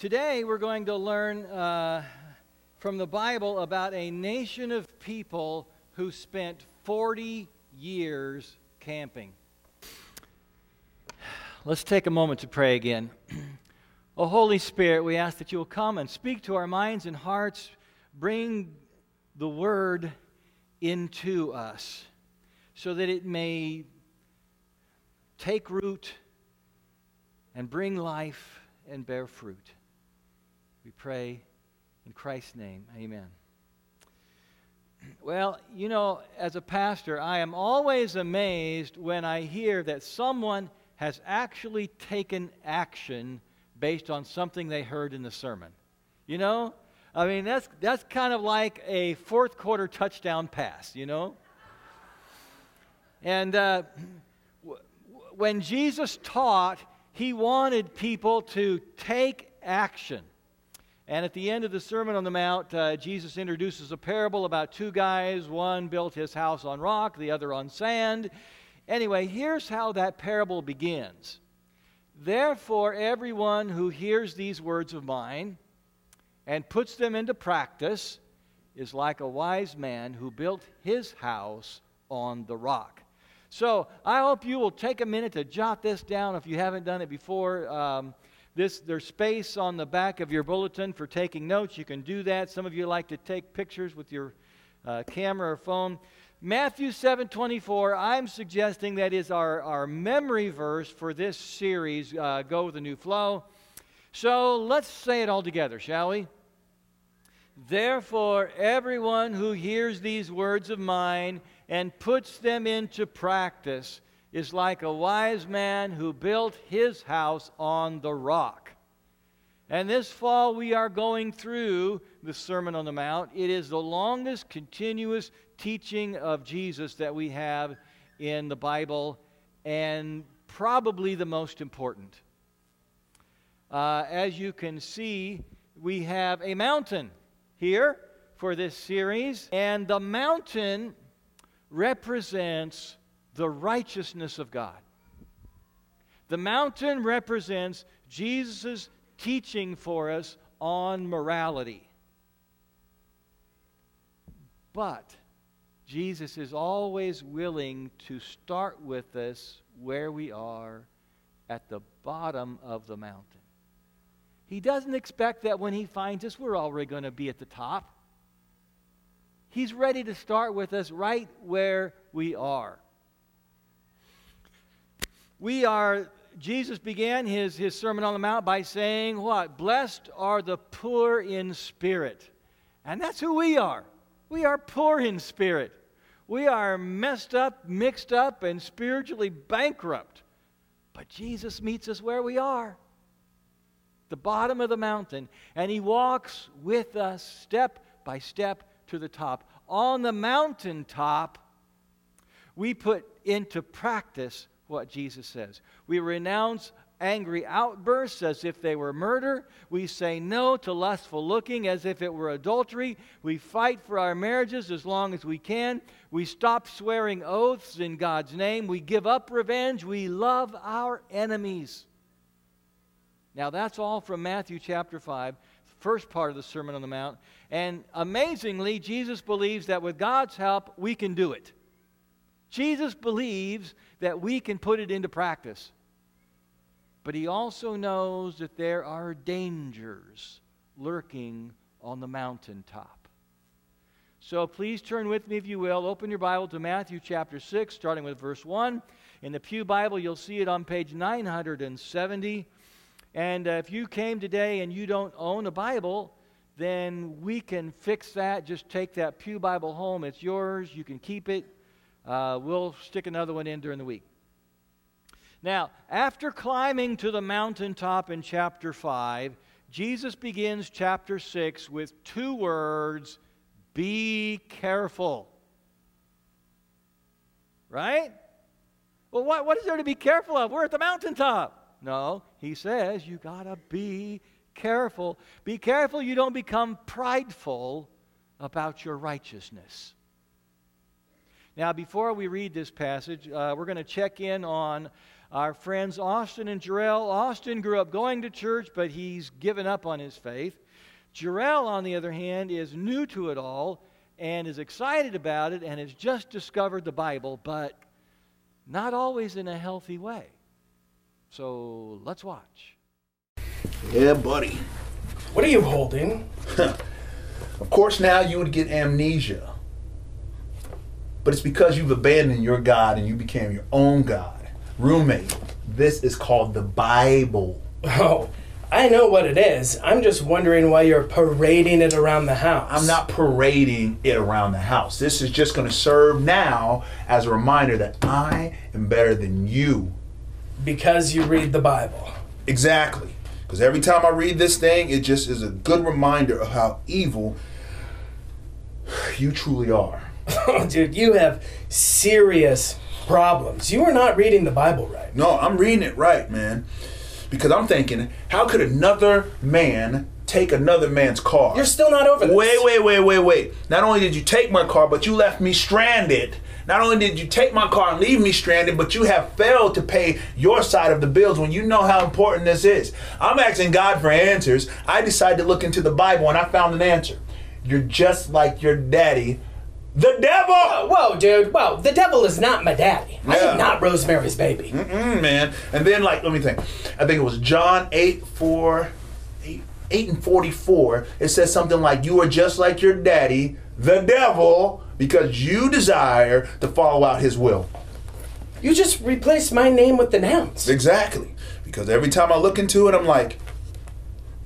Today, we're going to learn uh, from the Bible about a nation of people who spent 40 years camping. Let's take a moment to pray again. oh, Holy Spirit, we ask that you will come and speak to our minds and hearts, bring the word into us so that it may take root and bring life and bear fruit. We pray in Christ's name. Amen. Well, you know, as a pastor, I am always amazed when I hear that someone has actually taken action based on something they heard in the sermon. You know? I mean, that's, that's kind of like a fourth quarter touchdown pass, you know? And uh, w- when Jesus taught, he wanted people to take action. And at the end of the Sermon on the Mount, uh, Jesus introduces a parable about two guys. One built his house on rock, the other on sand. Anyway, here's how that parable begins Therefore, everyone who hears these words of mine and puts them into practice is like a wise man who built his house on the rock. So I hope you will take a minute to jot this down if you haven't done it before. Um, this, there's space on the back of your bulletin for taking notes. You can do that. Some of you like to take pictures with your uh, camera or phone. Matthew 7:24, I'm suggesting that is our, our memory verse for this series, uh, Go with the New Flow. So let's say it all together, shall we? Therefore, everyone who hears these words of mine and puts them into practice is like a wise man who built his house on the rock. And this fall, we are going through the Sermon on the Mount. It is the longest continuous teaching of Jesus that we have in the Bible, and probably the most important. Uh, as you can see, we have a mountain here for this series, and the mountain represents the righteousness of God. The mountain represents Jesus' teaching for us on morality. But Jesus is always willing to start with us where we are at the bottom of the mountain. He doesn't expect that when he finds us, we're already going to be at the top. He's ready to start with us right where we are. We are, Jesus began his, his Sermon on the Mount by saying, What? Blessed are the poor in spirit. And that's who we are. We are poor in spirit. We are messed up, mixed up, and spiritually bankrupt. But Jesus meets us where we are the bottom of the mountain, and He walks with us step by step to the top. On the mountaintop, we put into practice what Jesus says. We renounce angry outbursts as if they were murder. We say no to lustful looking as if it were adultery. We fight for our marriages as long as we can. We stop swearing oaths in God's name. We give up revenge. We love our enemies. Now, that's all from Matthew chapter 5, first part of the Sermon on the Mount. And amazingly, Jesus believes that with God's help, we can do it. Jesus believes that we can put it into practice. But he also knows that there are dangers lurking on the mountaintop. So please turn with me, if you will. Open your Bible to Matthew chapter 6, starting with verse 1. In the Pew Bible, you'll see it on page 970. And uh, if you came today and you don't own a Bible, then we can fix that. Just take that Pew Bible home. It's yours. You can keep it. Uh, we'll stick another one in during the week. Now, after climbing to the mountaintop in chapter 5, Jesus begins chapter 6 with two words be careful. Right? Well, what, what is there to be careful of? We're at the mountaintop. No, he says you got to be careful. Be careful you don't become prideful about your righteousness. Now, before we read this passage, uh, we're going to check in on our friends Austin and Jarrell. Austin grew up going to church, but he's given up on his faith. Jarrell, on the other hand, is new to it all and is excited about it and has just discovered the Bible, but not always in a healthy way. So let's watch. Yeah, buddy. What are you holding? Of course, now you would get amnesia. But it's because you've abandoned your God and you became your own God. Roommate, this is called the Bible. Oh, I know what it is. I'm just wondering why you're parading it around the house. I'm not parading it around the house. This is just going to serve now as a reminder that I am better than you. Because you read the Bible. Exactly. Because every time I read this thing, it just is a good reminder of how evil you truly are. Dude, you have serious problems. You are not reading the Bible right. No, I'm reading it right, man. Because I'm thinking, how could another man take another man's car? You're still not over this. Wait, wait, wait, wait, wait. Not only did you take my car, but you left me stranded. Not only did you take my car and leave me stranded, but you have failed to pay your side of the bills when you know how important this is. I'm asking God for answers. I decided to look into the Bible and I found an answer. You're just like your daddy, the devil. Whoa, whoa, dude. Whoa, the devil is not my daddy. I am not Rosemary's baby. Mm, man. And then, like, let me think. I think it was John 8, 4, 8, 8 and 44. It says something like, You are just like your daddy, the devil, because you desire to follow out his will. You just replaced my name with the nouns. Exactly. Because every time I look into it, I'm like,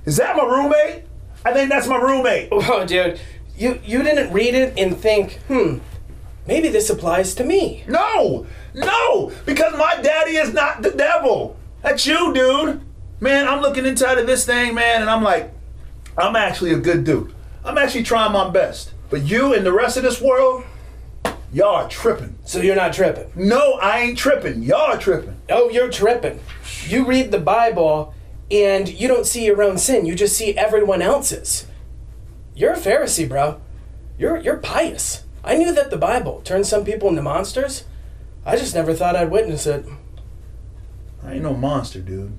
Is that my roommate? I think that's my roommate. Oh, dude. You, you didn't read it and think, hmm, maybe this applies to me. No, no, because my daddy is not the devil. That's you, dude. Man, I'm looking inside of this thing, man, and I'm like, I'm actually a good dude. I'm actually trying my best. But you and the rest of this world, y'all are tripping. So you're not tripping. No, I ain't tripping. Y'all are tripping. Oh, you're tripping. You read the Bible and you don't see your own sin. You just see everyone else's. You're a Pharisee, bro. You're you're pious. I knew that the Bible turned some people into monsters. I just never thought I'd witness it. I ain't no monster, dude.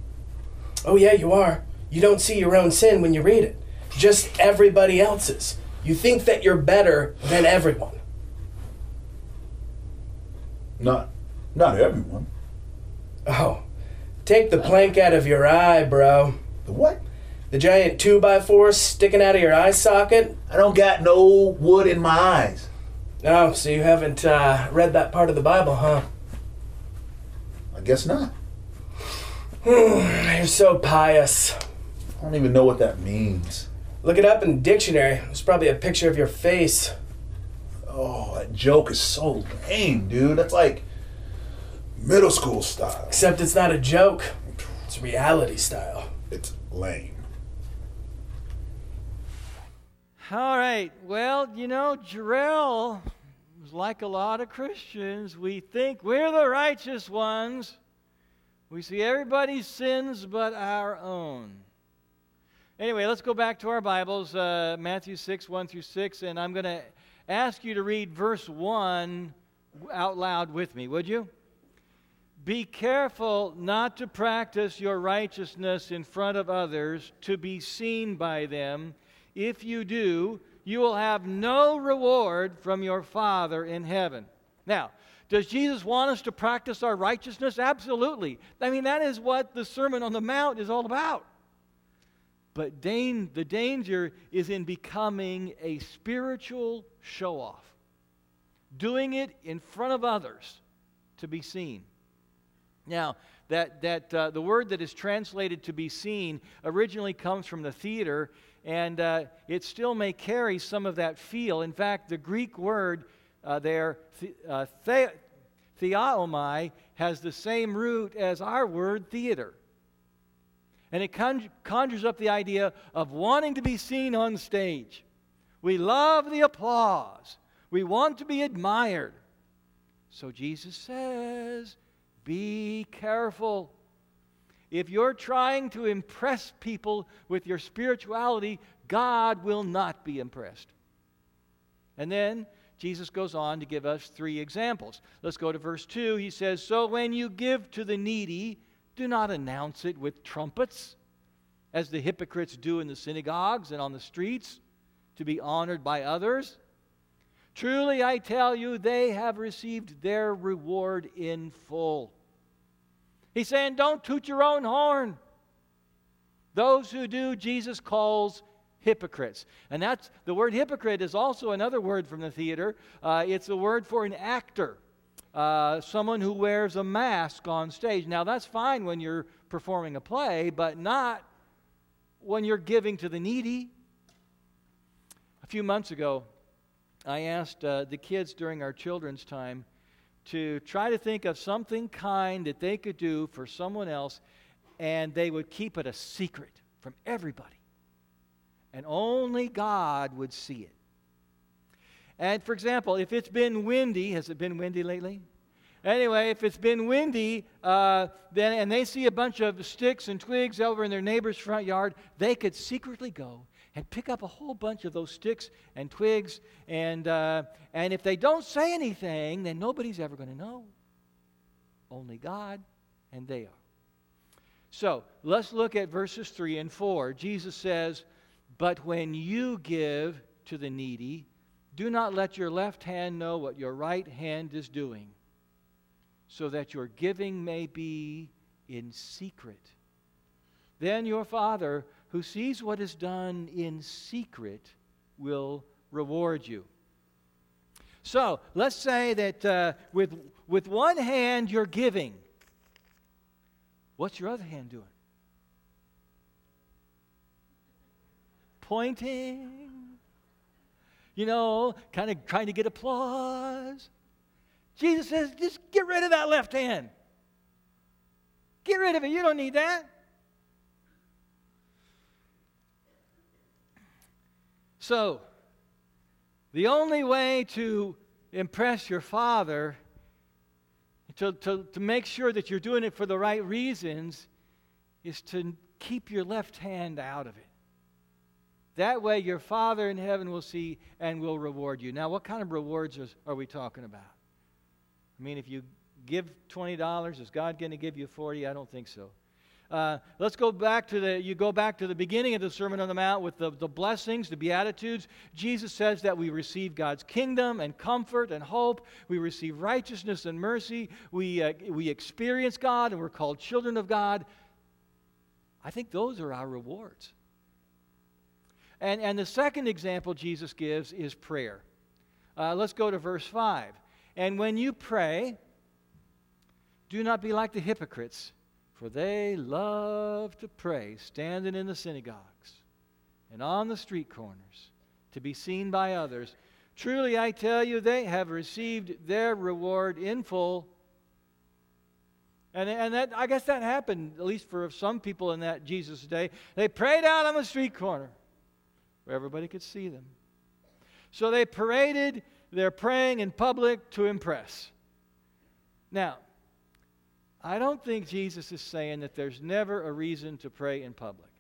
Oh yeah, you are. You don't see your own sin when you read it. Just everybody else's. You think that you're better than everyone. Not, not everyone. Oh. Take the plank out of your eye, bro. The what? The giant two by four sticking out of your eye socket. I don't got no wood in my eyes. Oh, so you haven't uh, read that part of the Bible, huh? I guess not. You're so pious. I don't even know what that means. Look it up in the dictionary. There's probably a picture of your face. Oh, that joke is so lame, dude. That's like middle school style. Except it's not a joke. It's reality style. It's lame. All right. Well, you know, Jarrell is like a lot of Christians. We think we're the righteous ones. We see everybody's sins but our own. Anyway, let's go back to our Bibles, uh, Matthew 6, 1 through 6, and I'm going to ask you to read verse 1 out loud with me, would you? Be careful not to practice your righteousness in front of others to be seen by them. If you do, you will have no reward from your Father in heaven. Now, does Jesus want us to practice our righteousness? Absolutely. I mean, that is what the Sermon on the Mount is all about. But the danger is in becoming a spiritual show off, doing it in front of others to be seen. Now, that, that uh, the word that is translated to be seen originally comes from the theater, and uh, it still may carry some of that feel. In fact, the Greek word uh, there, the, uh, the, theaomai, has the same root as our word theater. And it conj- conjures up the idea of wanting to be seen on stage. We love the applause. We want to be admired. So Jesus says, be careful. If you're trying to impress people with your spirituality, God will not be impressed. And then Jesus goes on to give us three examples. Let's go to verse 2. He says, So when you give to the needy, do not announce it with trumpets, as the hypocrites do in the synagogues and on the streets, to be honored by others. Truly, I tell you, they have received their reward in full. He's saying, Don't toot your own horn. Those who do, Jesus calls hypocrites. And that's the word hypocrite is also another word from the theater. Uh, it's a word for an actor, uh, someone who wears a mask on stage. Now, that's fine when you're performing a play, but not when you're giving to the needy. A few months ago, I asked uh, the kids during our children's time to try to think of something kind that they could do for someone else, and they would keep it a secret from everybody and only God would see it. And for example, if it's been windy, has it been windy lately? Anyway, if it's been windy, uh, then and they see a bunch of sticks and twigs over in their neighbor's front yard, they could secretly go and pick up a whole bunch of those sticks and twigs. And uh, and if they don't say anything, then nobody's ever going to know. Only God, and they are. So let's look at verses three and four. Jesus says, but when you give to the needy, do not let your left hand know what your right hand is doing, so that your giving may be in secret. Then your Father, who sees what is done in secret, will reward you. So let's say that uh, with, with one hand you're giving. What's your other hand doing? pointing, you know, kind of trying to get applause. Jesus says, just get rid of that left hand. Get rid of it. You don't need that. So, the only way to impress your father, to, to, to make sure that you're doing it for the right reasons, is to keep your left hand out of it. That way, your Father in heaven will see and will reward you. Now, what kind of rewards are we talking about? I mean, if you give $20, is God going to give you 40? I don't think so. Uh, let's go back to the you go back to the beginning of the sermon on the mount with the, the blessings the beatitudes. Jesus says that we receive god's kingdom and comfort and hope. We receive righteousness and mercy. We, uh, we experience god and we're called children of god. I think those are our rewards. And, and the second example Jesus gives is prayer. Uh, let's go to verse 5. And when you pray, do not be like the hypocrites, for they love to pray, standing in the synagogues and on the street corners, to be seen by others. Truly, I tell you, they have received their reward in full. And, and that, I guess that happened, at least for some people in that Jesus' day. They prayed out on the street corner where everybody could see them. So they paraded their praying in public to impress. Now, I don't think Jesus is saying that there's never a reason to pray in public.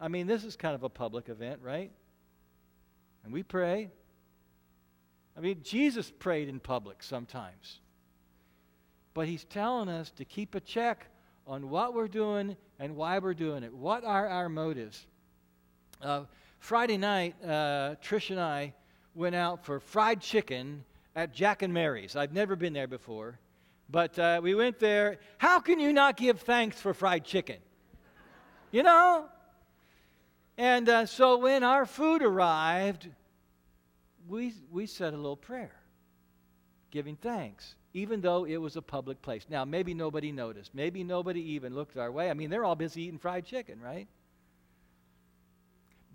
I mean, this is kind of a public event, right? And we pray. I mean, Jesus prayed in public sometimes. But he's telling us to keep a check on what we're doing and why we're doing it. What are our motives? Uh, Friday night, uh, Trish and I went out for fried chicken at Jack and Mary's. I've never been there before, but uh, we went there. How can you not give thanks for fried chicken? You know? And uh, so when our food arrived, we, we said a little prayer, giving thanks, even though it was a public place. Now, maybe nobody noticed. Maybe nobody even looked our way. I mean, they're all busy eating fried chicken, right?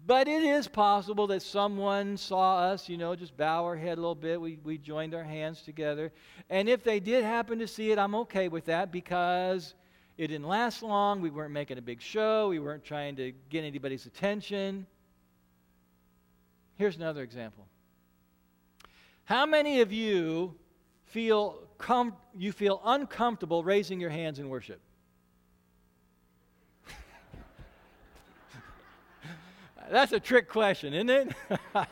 But it is possible that someone saw us, you know, just bow our head a little bit. We, we joined our hands together. And if they did happen to see it, I'm okay with that because it didn't last long. We weren't making a big show. We weren't trying to get anybody's attention. Here's another example. How many of you feel com- you feel uncomfortable raising your hands in worship? That's a trick question, isn't it?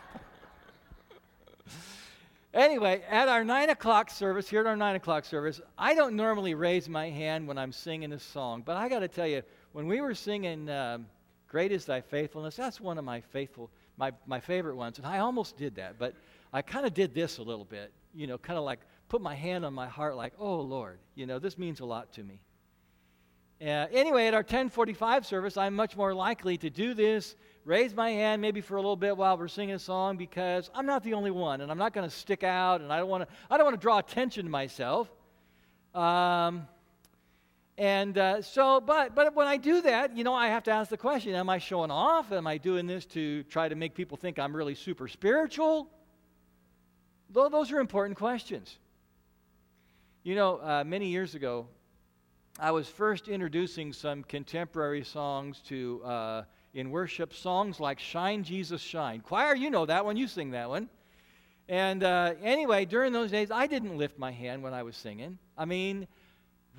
anyway, at our 9 o'clock service, here at our 9 o'clock service, I don't normally raise my hand when I'm singing a song, but I got to tell you, when we were singing um, Great is Thy Faithfulness, that's one of my faithful, my, my favorite ones. And I almost did that, but I kind of did this a little bit, you know, kind of like put my hand on my heart, like, oh, Lord, you know, this means a lot to me. Uh, anyway, at our 1045 service, I'm much more likely to do this, raise my hand maybe for a little bit while we're singing a song because I'm not the only one and I'm not going to stick out and I don't want to I don't want to draw attention to myself. Um, and uh, so, but, but when I do that, you know, I have to ask the question Am I showing off? Am I doing this to try to make people think I'm really super spiritual? Those are important questions. You know, uh, many years ago, I was first introducing some contemporary songs to uh, in worship songs like "Shine Jesus Shine." Choir, you know that one. You sing that one. And uh, anyway, during those days, I didn't lift my hand when I was singing. I mean,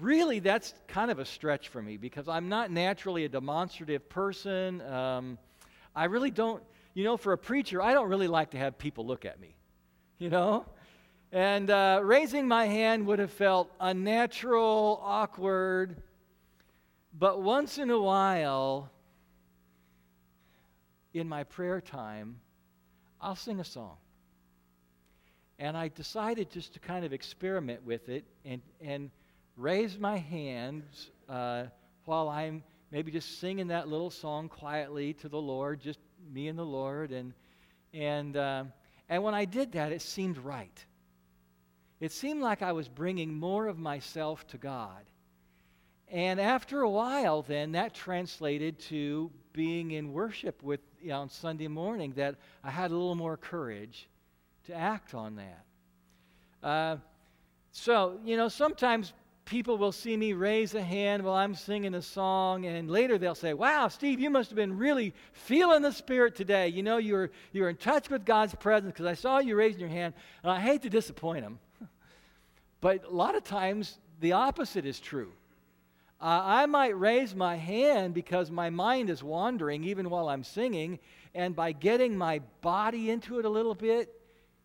really, that's kind of a stretch for me because I'm not naturally a demonstrative person. Um, I really don't, you know, for a preacher, I don't really like to have people look at me, you know. And uh, raising my hand would have felt unnatural, awkward. But once in a while, in my prayer time, I'll sing a song. And I decided just to kind of experiment with it and, and raise my hands uh, while I'm maybe just singing that little song quietly to the Lord, just me and the Lord. And, and, uh, and when I did that, it seemed right it seemed like I was bringing more of myself to God. And after a while, then, that translated to being in worship with, you know, on Sunday morning, that I had a little more courage to act on that. Uh, so, you know, sometimes people will see me raise a hand while I'm singing a song, and later they'll say, Wow, Steve, you must have been really feeling the Spirit today. You know, you're, you were in touch with God's presence because I saw you raising your hand, and I hate to disappoint them. But a lot of times, the opposite is true. Uh, I might raise my hand because my mind is wandering even while I'm singing, and by getting my body into it a little bit,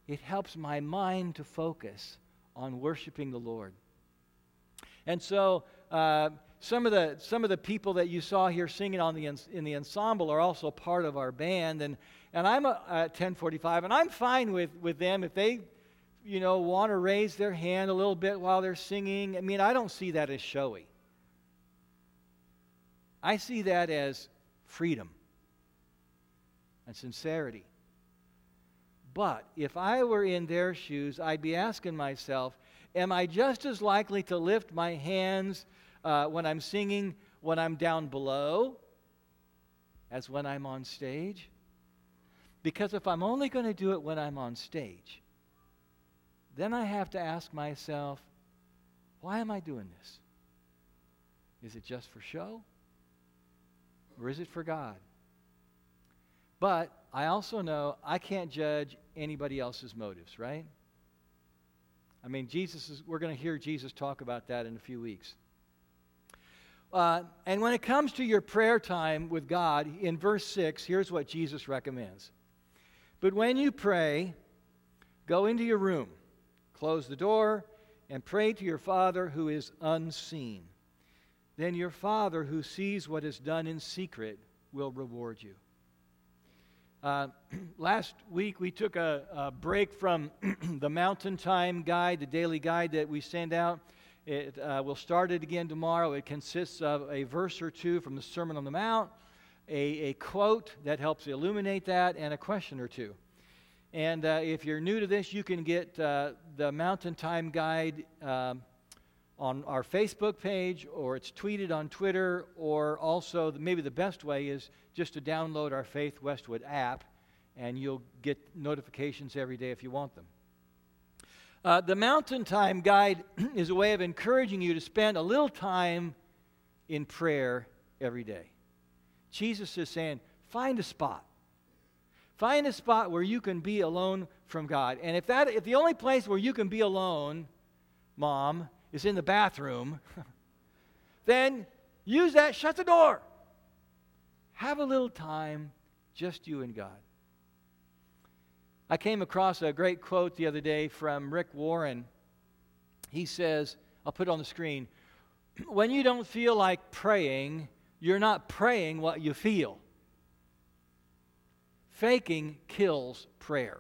it helps my mind to focus on worshiping the Lord. And so, uh, some of the some of the people that you saw here singing on the in the ensemble are also part of our band, and and I'm at 10:45, and I'm fine with with them if they you know, want to raise their hand a little bit while they're singing. I mean, I don't see that as showy. I see that as freedom and sincerity. But if I were in their shoes, I'd be asking myself, am I just as likely to lift my hands uh, when I'm singing when I'm down below as when I'm on stage? Because if I'm only going to do it when I'm on stage, then I have to ask myself, why am I doing this? Is it just for show? Or is it for God? But I also know I can't judge anybody else's motives, right? I mean, Jesus is, we're going to hear Jesus talk about that in a few weeks. Uh, and when it comes to your prayer time with God, in verse 6, here's what Jesus recommends. But when you pray, go into your room Close the door and pray to your Father who is unseen. Then your Father who sees what is done in secret will reward you. Uh, last week we took a, a break from the Mountain Time Guide, the daily guide that we send out. It, uh, we'll start it again tomorrow. It consists of a verse or two from the Sermon on the Mount, a, a quote that helps illuminate that, and a question or two. And uh, if you're new to this, you can get uh, the Mountain Time Guide um, on our Facebook page, or it's tweeted on Twitter, or also maybe the best way is just to download our Faith Westwood app, and you'll get notifications every day if you want them. Uh, the Mountain Time Guide is a way of encouraging you to spend a little time in prayer every day. Jesus is saying, find a spot Find a spot where you can be alone from God. And if that if the only place where you can be alone, mom, is in the bathroom, then use that, shut the door. Have a little time, just you and God. I came across a great quote the other day from Rick Warren. He says, I'll put it on the screen. When you don't feel like praying, you're not praying what you feel. Faking kills prayer.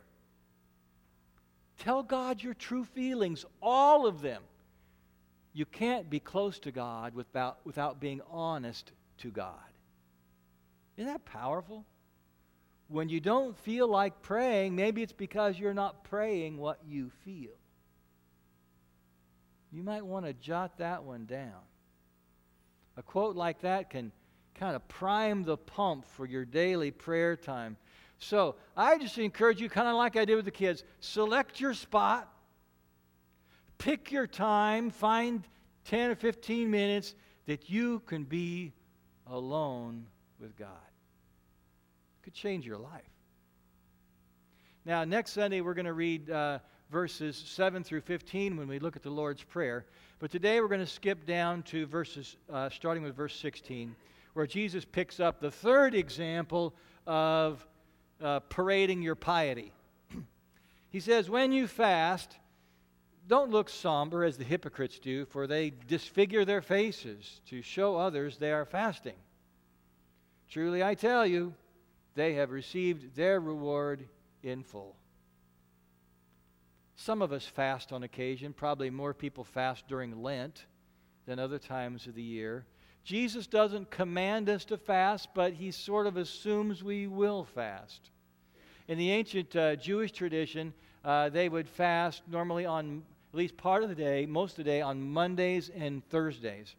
Tell God your true feelings, all of them. You can't be close to God without, without being honest to God. Isn't that powerful? When you don't feel like praying, maybe it's because you're not praying what you feel. You might want to jot that one down. A quote like that can kind of prime the pump for your daily prayer time. So I just encourage you, kind of like I did with the kids, select your spot, pick your time, find 10 or 15 minutes that you can be alone with God. It could change your life. Now, next Sunday, we're going to read uh, verses 7 through 15 when we look at the Lord's Prayer. But today, we're going to skip down to verses, uh, starting with verse 16, where Jesus picks up the third example of uh, parading your piety. he says, When you fast, don't look somber as the hypocrites do, for they disfigure their faces to show others they are fasting. Truly, I tell you, they have received their reward in full. Some of us fast on occasion. Probably more people fast during Lent than other times of the year. Jesus doesn't command us to fast, but he sort of assumes we will fast. In the ancient uh, Jewish tradition, uh, they would fast normally on at least part of the day, most of the day, on Mondays and Thursdays.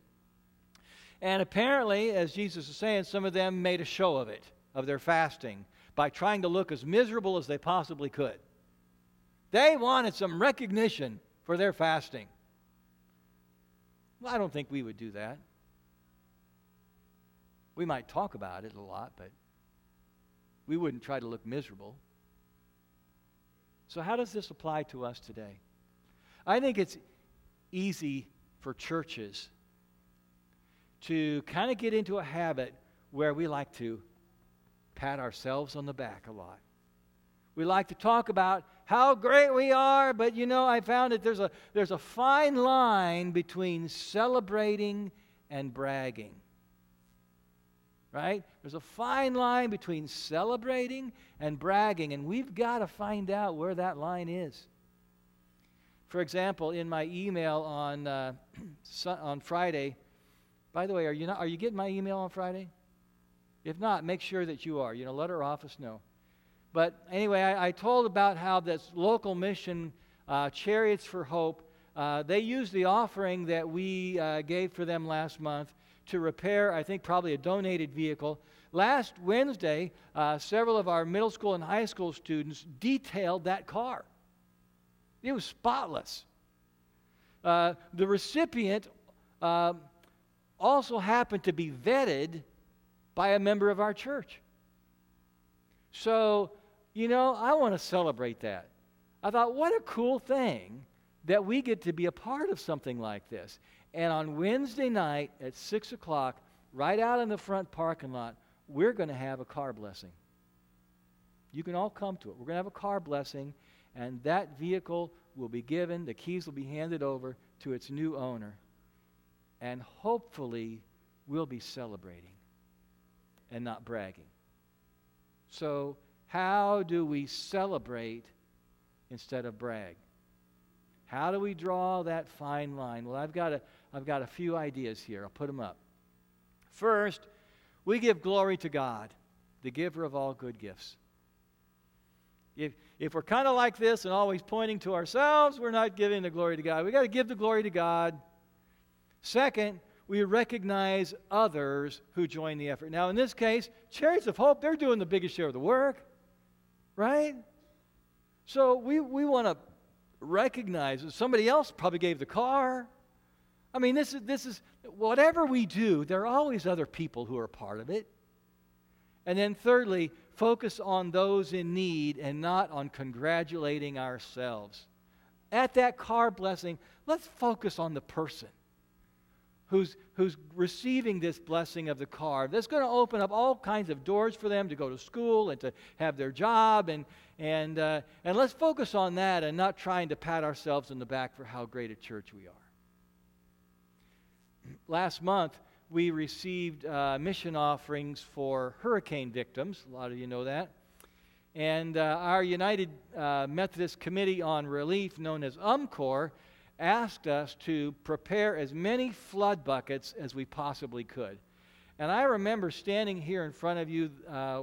And apparently, as Jesus is saying, some of them made a show of it, of their fasting, by trying to look as miserable as they possibly could. They wanted some recognition for their fasting. Well, I don't think we would do that. We might talk about it a lot, but we wouldn't try to look miserable. So, how does this apply to us today? I think it's easy for churches to kind of get into a habit where we like to pat ourselves on the back a lot. We like to talk about how great we are, but you know, I found that there's a, there's a fine line between celebrating and bragging right? There's a fine line between celebrating and bragging, and we've got to find out where that line is. For example, in my email on, uh, on Friday, by the way, are you, not, are you getting my email on Friday? If not, make sure that you are. You know, let our office know. But anyway, I, I told about how this local mission, uh, Chariots for Hope, uh, they used the offering that we uh, gave for them last month to repair, I think, probably a donated vehicle. Last Wednesday, uh, several of our middle school and high school students detailed that car. It was spotless. Uh, the recipient uh, also happened to be vetted by a member of our church. So, you know, I want to celebrate that. I thought, what a cool thing that we get to be a part of something like this. And on Wednesday night at 6 o'clock, right out in the front parking lot, we're going to have a car blessing. You can all come to it. We're going to have a car blessing, and that vehicle will be given, the keys will be handed over to its new owner. And hopefully, we'll be celebrating and not bragging. So, how do we celebrate instead of brag? How do we draw that fine line? Well, I've got a, I've got a few ideas here. I'll put them up. First, we give glory to God, the giver of all good gifts. If, if we're kind of like this and always pointing to ourselves, we're not giving the glory to God. We've got to give the glory to God. Second, we recognize others who join the effort. Now, in this case, Chariots of Hope, they're doing the biggest share of the work, right? So we, we want to recognize that somebody else probably gave the car. I mean, this is, this is whatever we do, there are always other people who are part of it. And then, thirdly, focus on those in need and not on congratulating ourselves. At that car blessing, let's focus on the person who's, who's receiving this blessing of the car. That's going to open up all kinds of doors for them to go to school and to have their job. And, and, uh, and let's focus on that and not trying to pat ourselves in the back for how great a church we are. Last month, we received uh, mission offerings for hurricane victims. A lot of you know that. And uh, our United uh, Methodist Committee on Relief, known as UMCOR, asked us to prepare as many flood buckets as we possibly could. And I remember standing here in front of you uh,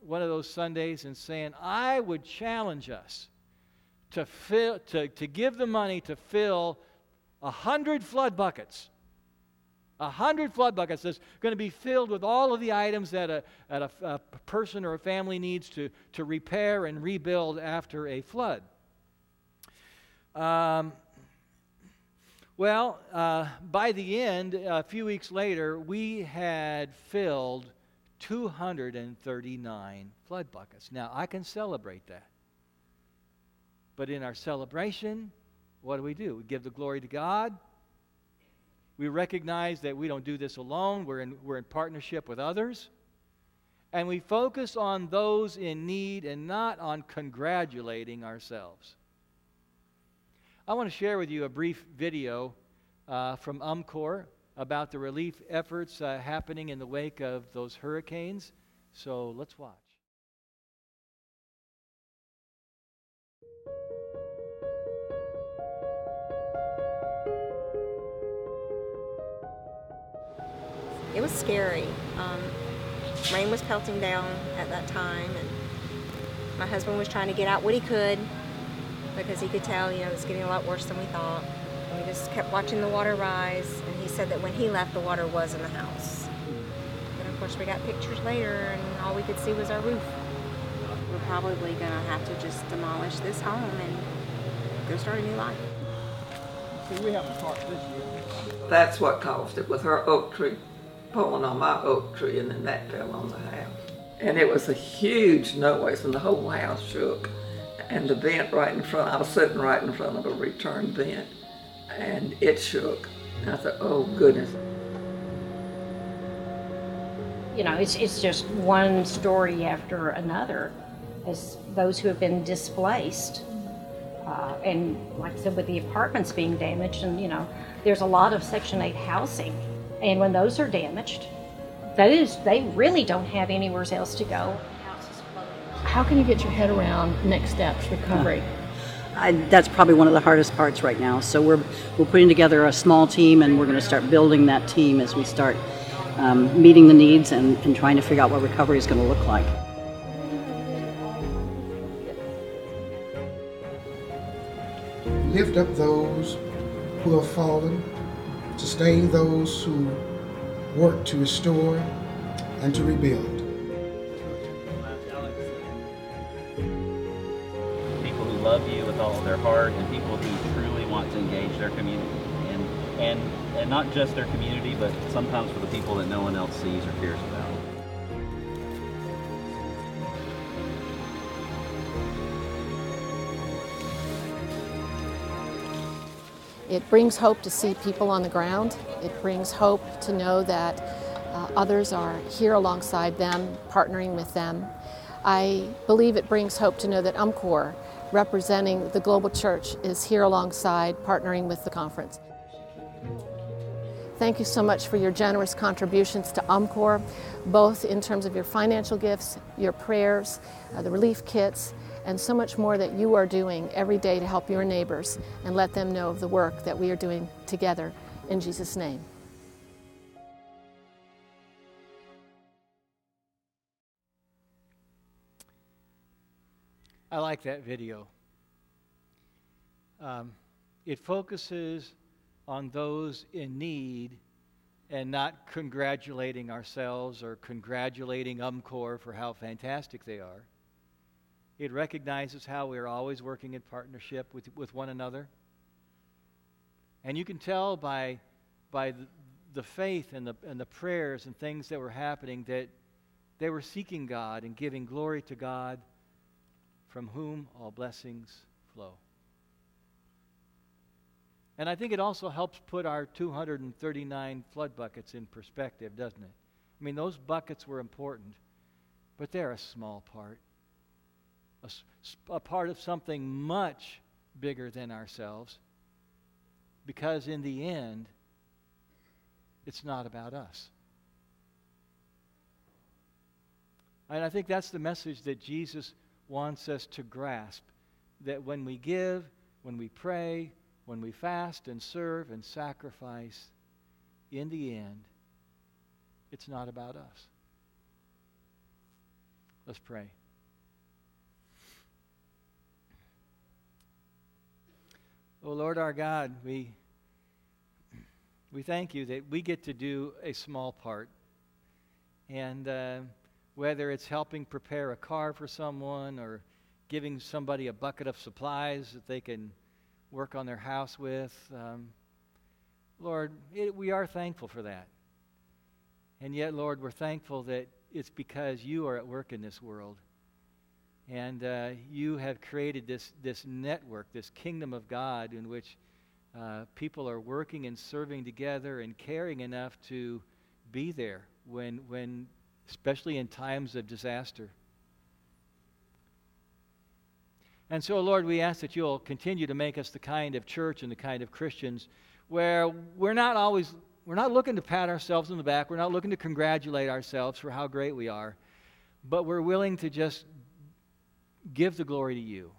one of those Sundays and saying, I would challenge us to, fill, to, to give the money to fill a hundred flood buckets a hundred flood buckets that's going to be filled with all of the items that a, that a, a, person or a family needs to, to repair and rebuild after a flood. Um, well, uh, by the end, a few weeks later, we had filled 239 flood buckets. Now, I can celebrate that. But in our celebration, what do we do? We give the glory to God we recognize that we don't do this alone, we're in, we're in partnership with others. And we focus on those in need and not on congratulating ourselves. I want to share with you a brief video uh, from UMCOR about the relief efforts uh, happening in the wake of those hurricanes. So let's watch. It was scary. Um, rain was pelting down at that time, and my husband was trying to get out what he could because he could tell, you know, it's getting a lot worse than we thought. And we just kept watching the water rise, and he said that when he left, the water was in the house. But of course, we got pictures later, and all we could see was our roof. We're probably gonna have to just demolish this home and go start a new life. See, we haven't talked this year. That's what caused it with her oak tree pulling on my oak tree, and then that fell on the house. And it was a huge noise, and the whole house shook. And the vent right in front, I was sitting right in front of a return vent, and it shook. And I thought, oh goodness. You know, it's, it's just one story after another as those who have been displaced. Uh, and like I said, with the apartments being damaged, and you know, there's a lot of Section 8 housing and when those are damaged, those they really don't have anywhere else to go. How can you get your head around next steps recovery? I, that's probably one of the hardest parts right now. So we're we're putting together a small team, and we're going to start building that team as we start um, meeting the needs and, and trying to figure out what recovery is going to look like. Lift up those who have fallen sustain those who work to restore and to rebuild. People who love you with all of their heart and people who truly want to engage their community. And, and, and not just their community, but sometimes for the people that no one else sees or cares about. It brings hope to see people on the ground. It brings hope to know that uh, others are here alongside them, partnering with them. I believe it brings hope to know that UMCOR, representing the global church, is here alongside, partnering with the conference. Thank you so much for your generous contributions to UMCOR, both in terms of your financial gifts, your prayers, uh, the relief kits, and so much more that you are doing every day to help your neighbors and let them know of the work that we are doing together in Jesus' name. I like that video. Um, it focuses on those in need and not congratulating ourselves or congratulating UMCOR for how fantastic they are. It recognizes how we're always working in partnership with, with one another. And you can tell by, by the, the faith and the, and the prayers and things that were happening that they were seeking God and giving glory to God from whom all blessings flow. And I think it also helps put our 239 flood buckets in perspective, doesn't it? I mean, those buckets were important, but they're a small part, a, a part of something much bigger than ourselves, because in the end, it's not about us. And I think that's the message that Jesus wants us to grasp that when we give, when we pray, when we fast and serve and sacrifice, in the end, it's not about us. Let's pray. Oh Lord our God, we, we thank you that we get to do a small part. And uh, whether it's helping prepare a car for someone or giving somebody a bucket of supplies that they can work on their house with. Um, Lord, it, we are thankful for that. And yet, Lord, we're thankful that it's because you are at work in this world. And uh, you have created this, this network, this kingdom of God in which uh, people are working and serving together and caring enough to be there when, when, especially in times of disaster. And so, Lord, we ask that you'll continue to make us the kind of church and the kind of Christians where we're not always, we're not looking to pat ourselves on the back, we're not looking to congratulate ourselves for how great we are, but we're willing to just give the glory to you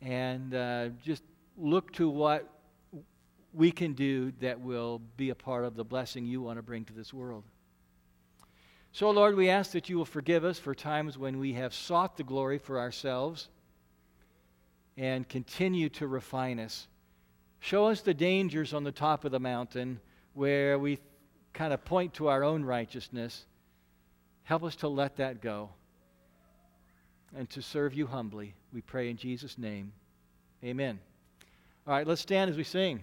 and uh, just look to what we can do that will be a part of the blessing you want to bring to this world. So, Lord, we ask that you will forgive us for times when we have sought the glory for ourselves and continue to refine us. Show us the dangers on the top of the mountain where we kind of point to our own righteousness. Help us to let that go and to serve you humbly. We pray in Jesus' name. Amen. All right, let's stand as we sing.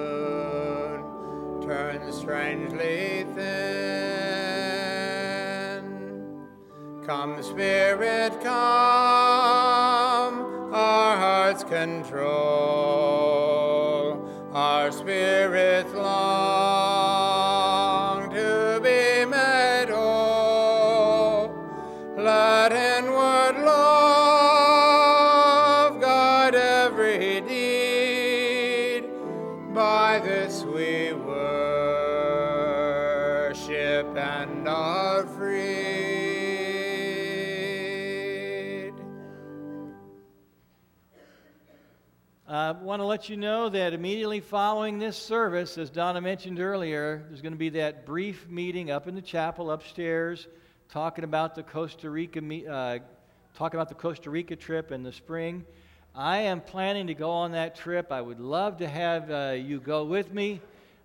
Spirit, come, our hearts control, our spirits long I want to let you know that immediately following this service, as Donna mentioned earlier, there's going to be that brief meeting up in the chapel upstairs, talking about the Costa Rica, uh, talking about the Costa Rica trip in the spring. I am planning to go on that trip. I would love to have uh, you go with me.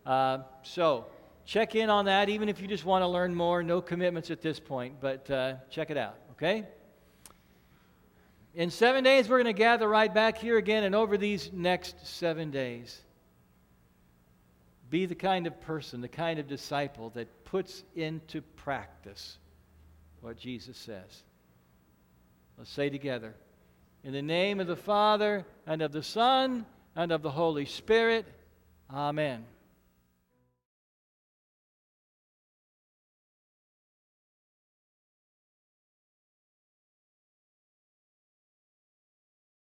Uh, so check in on that, even if you just want to learn more. No commitments at this point, but uh, check it out. Okay. In seven days, we're going to gather right back here again, and over these next seven days, be the kind of person, the kind of disciple that puts into practice what Jesus says. Let's say together, in the name of the Father, and of the Son, and of the Holy Spirit, Amen.